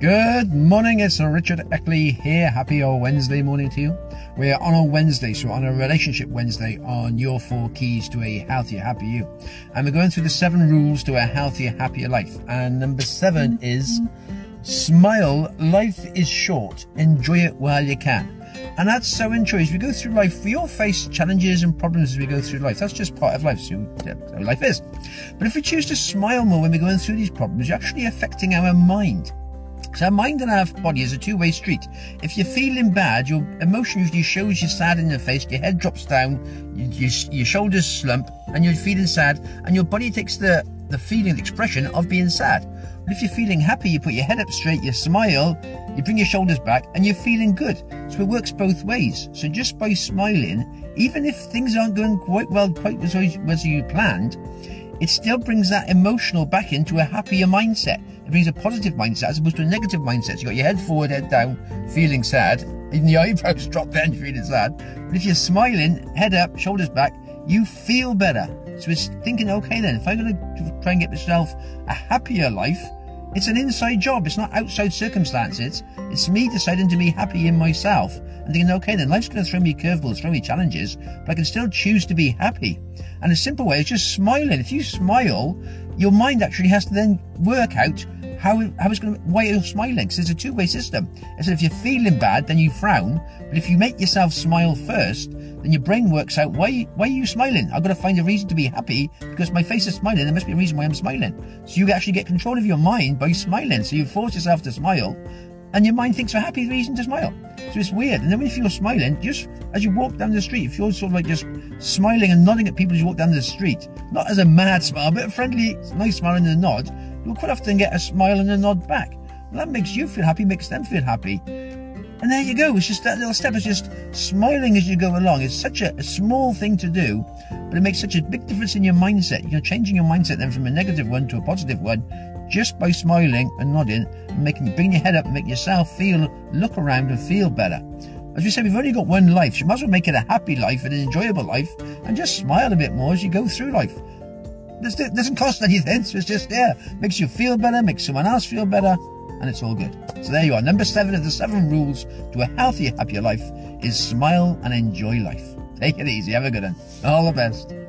Good morning, it's Richard Eckley here. Happy old Wednesday morning to you. We're on a Wednesday, so on a relationship Wednesday on your four keys to a healthier, happier you. And we're going through the seven rules to a healthier, happier life. And number seven is smile. Life is short. Enjoy it while you can. And that's so interesting. As we go through life, we all face challenges and problems as we go through life. That's just part of life. So life is. But if we choose to smile more when we're going through these problems, you're actually affecting our mind. So mind and our body is a two-way street. If you're feeling bad, your emotion usually shows you sad in your face, your head drops down, your, your shoulders slump, and you're feeling sad, and your body takes the, the feeling, the expression of being sad. But if you're feeling happy, you put your head up straight, you smile, you bring your shoulders back, and you're feeling good. So it works both ways. So just by smiling, even if things aren't going quite well, quite as, as you planned, it still brings that emotional back into a happier mindset. It brings a positive mindset as opposed to a negative mindset. So you got your head forward, head down, feeling sad, and the eyebrows drop down, feeling sad. But if you're smiling, head up, shoulders back, you feel better. So it's thinking, okay then, if I'm going to try and get myself a happier life, it's an inside job. It's not outside circumstances. It's me deciding to be happy in myself and thinking, okay, then life's going to throw me curveballs, throw me challenges, but I can still choose to be happy. And a simple way is just smiling. If you smile, your mind actually has to then work out how, how it's going to, why are you're smiling. Because it's a two-way system. So if you're feeling bad, then you frown. But if you make yourself smile first, then your brain works out why why are you smiling? I've got to find a reason to be happy because my face is smiling. There must be a reason why I'm smiling. So you actually get control of your mind by smiling. So you force yourself to smile, and your mind thinks a happy reason to smile. So it's weird. And then if you're smiling, just as you walk down the street, if you're sort of like just smiling and nodding at people as you walk down the street, not as a mad smile, but a friendly, nice smile and a nod, you'll quite often get a smile and a nod back. Well, that makes you feel happy, makes them feel happy. And there you go. It's just that little step It's just smiling as you go along. It's such a, a, small thing to do, but it makes such a big difference in your mindset. You're changing your mindset then from a negative one to a positive one just by smiling and nodding and making bring your head up and make yourself feel look around and feel better. As we said, we've only got one life. So you might as well make it a happy life and an enjoyable life and just smile a bit more as you go through life. This doesn't cost anything, so it's just there. Makes you feel better, makes someone else feel better, and it's all good. So there you are. Number seven of the seven rules to a healthier, happier life is smile and enjoy life. Take it easy. Have a good one. All the best.